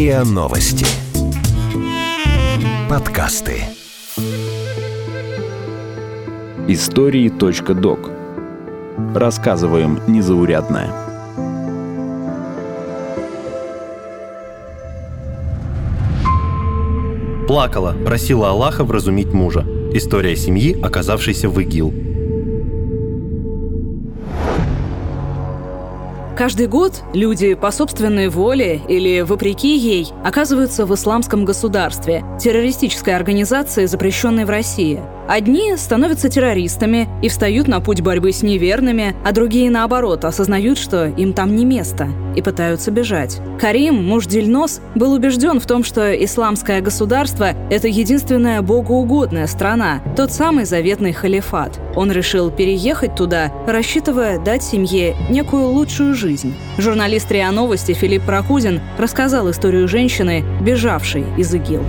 РИА Новости. Подкасты. Истории.док. Рассказываем незаурядное. Плакала, просила Аллаха вразумить мужа. История семьи, оказавшейся в ИГИЛ. Каждый год люди по собственной воле или вопреки ей оказываются в исламском государстве, террористической организации, запрещенной в России – Одни становятся террористами и встают на путь борьбы с неверными, а другие, наоборот, осознают, что им там не место и пытаются бежать. Карим, муж Дильнос, был убежден в том, что исламское государство – это единственная богоугодная страна, тот самый заветный халифат. Он решил переехать туда, рассчитывая дать семье некую лучшую жизнь. Журналист РИА Новости Филипп Прокудин рассказал историю женщины, бежавшей из ИГИЛ.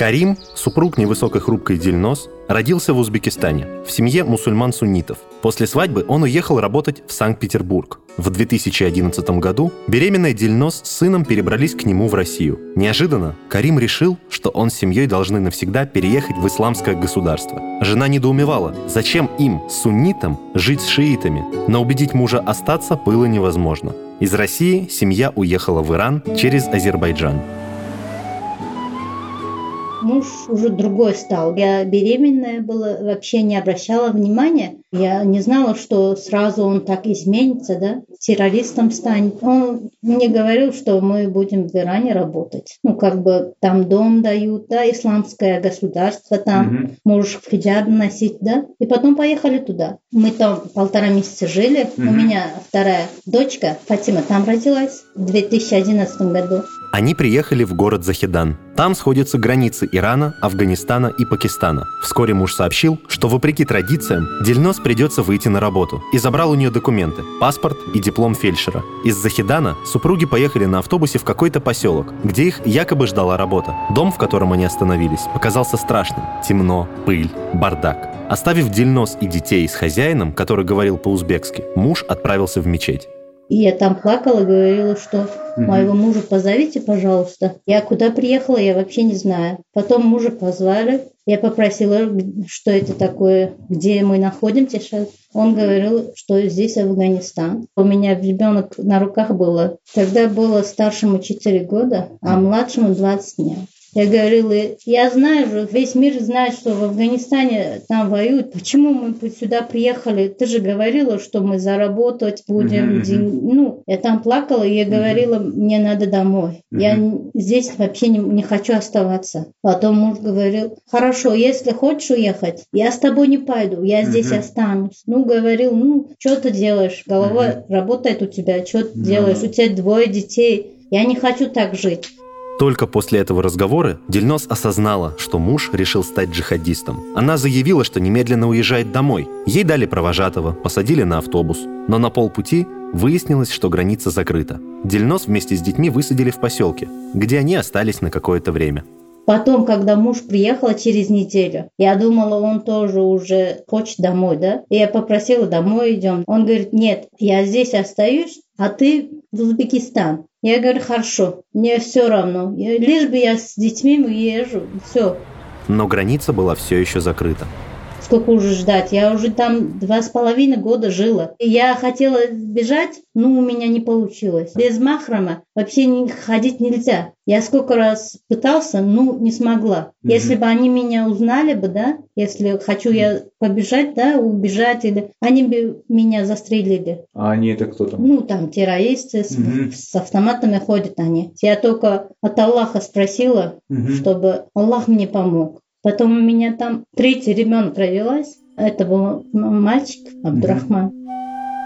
Карим, супруг невысокой хрупкой Дильнос, родился в Узбекистане, в семье мусульман-суннитов. После свадьбы он уехал работать в Санкт-Петербург. В 2011 году беременная Дильнос с сыном перебрались к нему в Россию. Неожиданно Карим решил, что он с семьей должны навсегда переехать в исламское государство. Жена недоумевала, зачем им, суннитам, жить с шиитами, но убедить мужа остаться было невозможно. Из России семья уехала в Иран через Азербайджан муж уже другой стал. Я беременная была, вообще не обращала внимания. Я не знала, что сразу он так изменится, да, террористом станет. Он мне говорил, что мы будем в Иране работать. Ну, как бы там дом дают, да, исламское государство, там угу. можешь хиджаб носить, да. И потом поехали туда. Мы там полтора месяца жили. Угу. У меня вторая дочка, Фатима, там родилась в 2011 году. Они приехали в город Захидан. Там сходятся границы Ирана, Афганистана и Пакистана. Вскоре муж сообщил, что вопреки традициям Дельнос придется выйти на работу и забрал у нее документы, паспорт и диплом фельдшера. Из Захидана супруги поехали на автобусе в какой-то поселок, где их якобы ждала работа. Дом, в котором они остановились, показался страшным. Темно, пыль, бардак. Оставив Дельнос и детей с хозяином, который говорил по-узбекски, муж отправился в мечеть. И я там плакала, говорила, что моего мужа позовите, пожалуйста. Я куда приехала, я вообще не знаю. Потом мужа позвали. Я попросила, что это такое, где мы находимся сейчас. Он говорил, что здесь Афганистан. У меня ребенок на руках было. Тогда было старшему 4 года, а младшему 20 дней. Я говорила, я знаю весь мир знает, что в Афганистане там воюют. Почему мы сюда приехали? Ты же говорила, что мы заработать будем. Mm-hmm. Ну, я там плакала, и я говорила, mm-hmm. мне надо домой. Mm-hmm. Я здесь вообще не, не хочу оставаться. Потом муж говорил, хорошо, если хочешь уехать, я с тобой не пойду, я здесь mm-hmm. останусь. Ну, говорил, ну, что ты делаешь? Голова mm-hmm. работает у тебя, что ты mm-hmm. делаешь? У тебя двое детей. Я не хочу так жить. Только после этого разговора Дельнос осознала, что муж решил стать джихадистом. Она заявила, что немедленно уезжает домой. Ей дали провожатого, посадили на автобус. Но на полпути выяснилось, что граница закрыта. Дельнос вместе с детьми высадили в поселке, где они остались на какое-то время. Потом, когда муж приехал через неделю, я думала, он тоже уже хочет домой, да? И я попросила, домой идем. Он говорит, нет, я здесь остаюсь, а ты в Узбекистан. Я говорю, хорошо, мне все равно. Лишь бы я с детьми езжу, все. Но граница была все еще закрыта сколько уже ждать. Я уже там два с половиной года жила. Я хотела бежать, но у меня не получилось. Без махрама вообще не, ходить нельзя. Я сколько раз пытался, ну, не смогла. Mm-hmm. Если бы они меня узнали бы, да, если хочу я побежать, да, убежать, или они бы меня застрелили. А они это кто там? Ну, там террористы mm-hmm. с, с автоматами ходят они. Я только от Аллаха спросила, mm-hmm. чтобы Аллах мне помог. Потом у меня там третий ребенок родилась. Это был мальчик Абдурахман.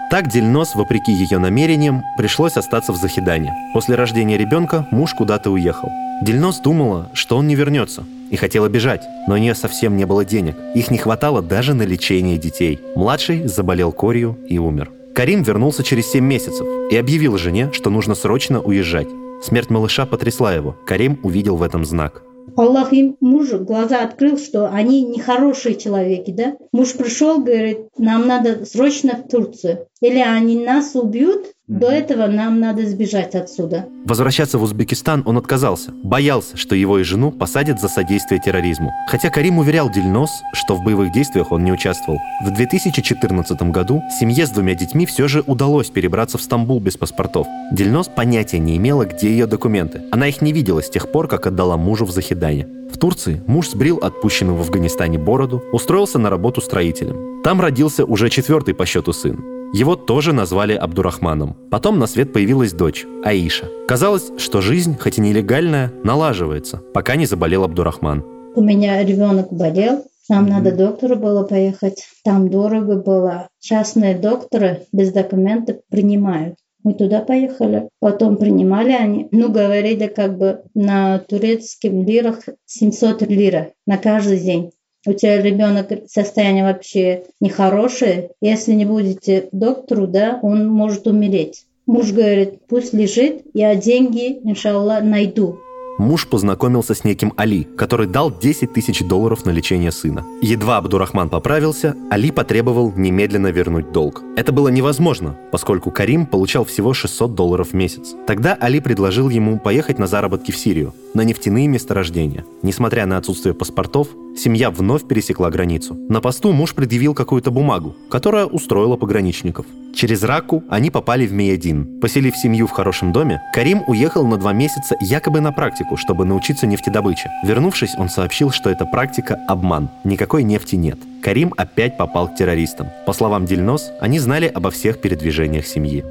Так Дельнос, вопреки ее намерениям, пришлось остаться в Захидане. После рождения ребенка муж куда-то уехал. Дельнос думала, что он не вернется, и хотела бежать, но у нее совсем не было денег. Их не хватало даже на лечение детей. Младший заболел корью и умер. Карим вернулся через 7 месяцев и объявил жене, что нужно срочно уезжать. Смерть малыша потрясла его. Карим увидел в этом знак. Аллах им мужу глаза открыл, что они нехорошие человеки, да? Муж пришел, говорит, нам надо срочно в Турцию. Или они нас убьют, до этого нам надо сбежать отсюда. Возвращаться в Узбекистан он отказался. Боялся, что его и жену посадят за содействие терроризму. Хотя Карим уверял Дильнос, что в боевых действиях он не участвовал. В 2014 году семье с двумя детьми все же удалось перебраться в Стамбул без паспортов. Дильнос понятия не имела, где ее документы. Она их не видела с тех пор, как отдала мужу в захидание. В Турции муж сбрил отпущенную в Афганистане бороду, устроился на работу строителем. Там родился уже четвертый по счету сын. Его тоже назвали Абдурахманом. Потом на свет появилась дочь, Аиша. Казалось, что жизнь, хоть и нелегальная, налаживается, пока не заболел Абдурахман. У меня ребенок болел, нам надо к доктору было поехать. Там дорого было. Частные докторы без документов принимают. Мы туда поехали. Потом принимали они. Ну, говорили как бы на турецком лирах 700 лира на каждый день у тебя ребенок состояние вообще нехорошее, если не будете доктору, да, он может умереть. Муж говорит, пусть лежит, я деньги, иншаллах, найду. Муж познакомился с неким Али, который дал 10 тысяч долларов на лечение сына. Едва Абдурахман поправился, Али потребовал немедленно вернуть долг. Это было невозможно, поскольку Карим получал всего 600 долларов в месяц. Тогда Али предложил ему поехать на заработки в Сирию, на нефтяные месторождения. Несмотря на отсутствие паспортов, семья вновь пересекла границу. На посту муж предъявил какую-то бумагу, которая устроила пограничников. Через Раку они попали в Миядин. Поселив семью в хорошем доме, Карим уехал на два месяца якобы на практику, чтобы научиться нефтедобыче. Вернувшись, он сообщил, что эта практика – обман. Никакой нефти нет. Карим опять попал к террористам. По словам Дильнос, они знали обо всех передвижениях семьи.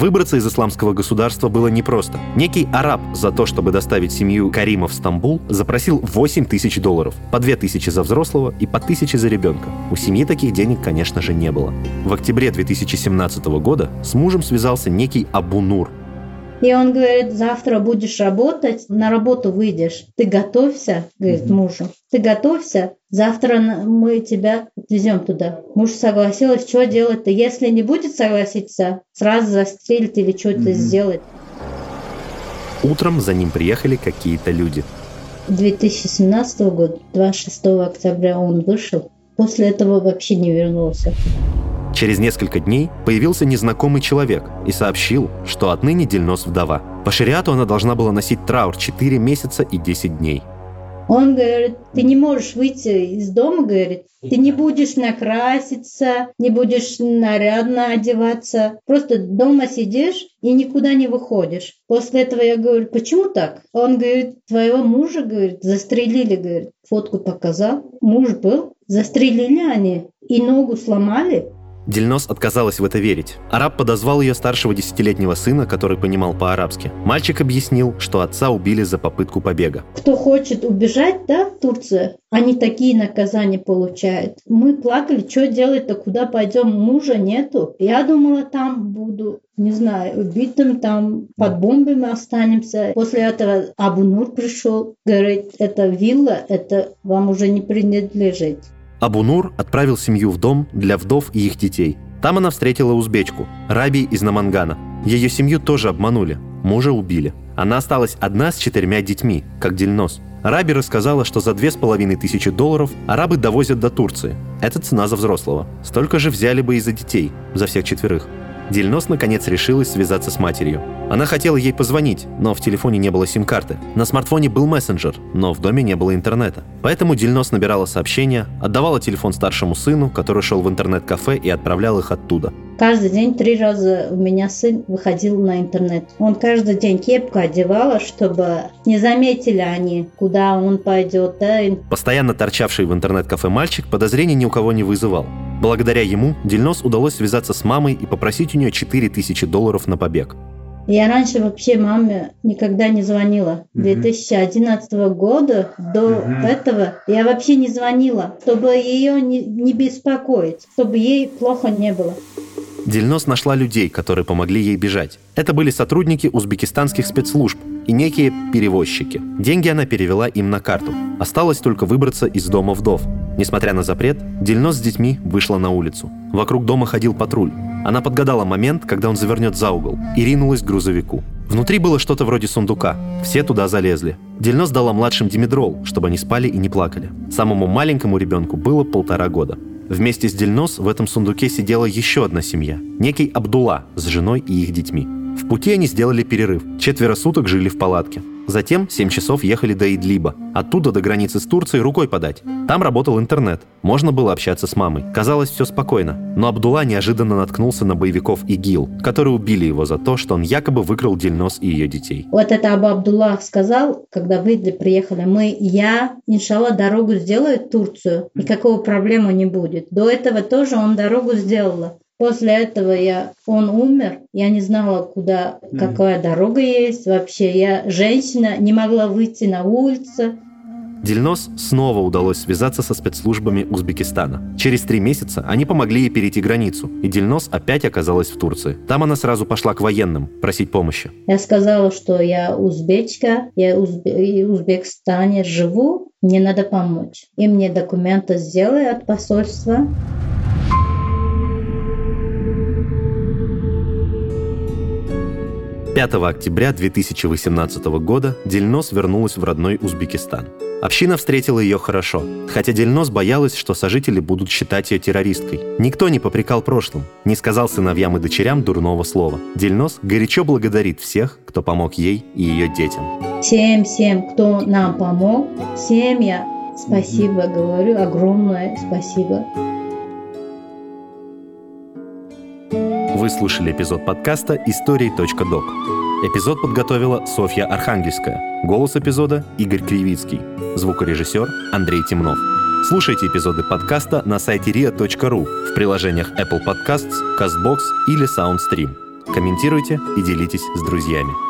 Выбраться из исламского государства было непросто. Некий араб за то, чтобы доставить семью Карима в Стамбул, запросил 8 тысяч долларов. По 2 тысячи за взрослого и по 1000 за ребенка. У семьи таких денег, конечно же, не было. В октябре 2017 года с мужем связался некий Абу Нур, и он говорит, завтра будешь работать, на работу выйдешь. Ты готовься, говорит mm-hmm. мужу. Ты готовься, завтра мы тебя отвезем туда. Муж согласилась, что делать-то? Если не будет согласиться, сразу застрелить или что-то mm-hmm. сделать. Утром за ним приехали какие-то люди. 2017 года, 26 октября он вышел. После этого вообще не вернулся. Через несколько дней появился незнакомый человек и сообщил, что отныне Дельнос вдова. По шариату она должна была носить траур 4 месяца и 10 дней. Он говорит, ты не можешь выйти из дома, говорит, ты не будешь накраситься, не будешь нарядно одеваться, просто дома сидишь и никуда не выходишь. После этого я говорю, почему так? Он говорит, твоего мужа, говорит, застрелили, говорит, фотку показал, муж был, застрелили они и ногу сломали, Дельнос отказалась в это верить. Араб подозвал ее старшего десятилетнего сына, который понимал по-арабски. Мальчик объяснил, что отца убили за попытку побега. Кто хочет убежать, да, в Турцию, они такие наказания получают. Мы плакали, что делать-то, куда пойдем, мужа нету. Я думала, там буду не знаю, убитым там, под бомбами останемся. После этого Абунур пришел, говорит, это вилла, это вам уже не принадлежит. Абунур отправил семью в дом для вдов и их детей. Там она встретила узбечку, Раби из Намангана. Ее семью тоже обманули, мужа убили. Она осталась одна с четырьмя детьми, как Дельнос. Раби рассказала, что за две с половиной тысячи долларов арабы довозят до Турции. Это цена за взрослого. Столько же взяли бы и за детей, за всех четверых. Дельнос наконец решилась связаться с матерью. Она хотела ей позвонить, но в телефоне не было сим-карты. На смартфоне был мессенджер, но в доме не было интернета. Поэтому Дельнос набирала сообщения, отдавала телефон старшему сыну, который шел в интернет-кафе и отправлял их оттуда. Каждый день три раза у меня сын выходил на интернет. Он каждый день кепку одевала, чтобы не заметили они, куда он пойдет. Да? Постоянно торчавший в интернет-кафе мальчик подозрений ни у кого не вызывал. Благодаря ему Дельнос удалось связаться с мамой и попросить у нее 4000 долларов на побег. Я раньше вообще маме никогда не звонила. 2011 года до этого я вообще не звонила, чтобы ее не, не беспокоить, чтобы ей плохо не было. Дельнос нашла людей, которые помогли ей бежать. Это были сотрудники узбекистанских спецслужб, и некие перевозчики. Деньги она перевела им на карту. Осталось только выбраться из дома вдов. Несмотря на запрет, Дельнос с детьми вышла на улицу. Вокруг дома ходил патруль. Она подгадала момент, когда он завернет за угол, и ринулась к грузовику. Внутри было что-то вроде сундука. Все туда залезли. Дельнос дала младшим димедрол, чтобы они спали и не плакали. Самому маленькому ребенку было полтора года. Вместе с Дельнос в этом сундуке сидела еще одна семья. Некий Абдула с женой и их детьми. В пути они сделали перерыв. Четверо суток жили в палатке. Затем 7 часов ехали до Идлиба. Оттуда до границы с Турцией рукой подать. Там работал интернет. Можно было общаться с мамой. Казалось, все спокойно. Но Абдулла неожиданно наткнулся на боевиков ИГИЛ, которые убили его за то, что он якобы выкрал Дельнос и ее детей. Вот это Абу Абдуллах сказал, когда вы приехали, мы, я, иншалла, дорогу сделаю в Турцию, никакого проблемы не будет. До этого тоже он дорогу сделала. После этого я, он умер, я не знала, куда, какая дорога есть вообще. Я женщина, не могла выйти на улицу. Дельнос снова удалось связаться со спецслужбами Узбекистана. Через три месяца они помогли ей перейти границу, и Дельнос опять оказалась в Турции. Там она сразу пошла к военным просить помощи. Я сказала, что я узбечка, я в Узбекистане живу, мне надо помочь. И мне документы сделали от посольства. 5 октября 2018 года Дельнос вернулась в родной Узбекистан. Община встретила ее хорошо, хотя Дельнос боялась, что сожители будут считать ее террористкой. Никто не попрекал прошлым, не сказал сыновьям и дочерям дурного слова. Дельнос горячо благодарит всех, кто помог ей и ее детям. Всем-всем, кто нам помог, всем я спасибо говорю, огромное спасибо. Вы слушали эпизод подкаста «Истории.док». Эпизод подготовила Софья Архангельская. Голос эпизода – Игорь Кривицкий. Звукорежиссер – Андрей Темнов. Слушайте эпизоды подкаста на сайте ria.ru в приложениях Apple Podcasts, CastBox или SoundStream. Комментируйте и делитесь с друзьями.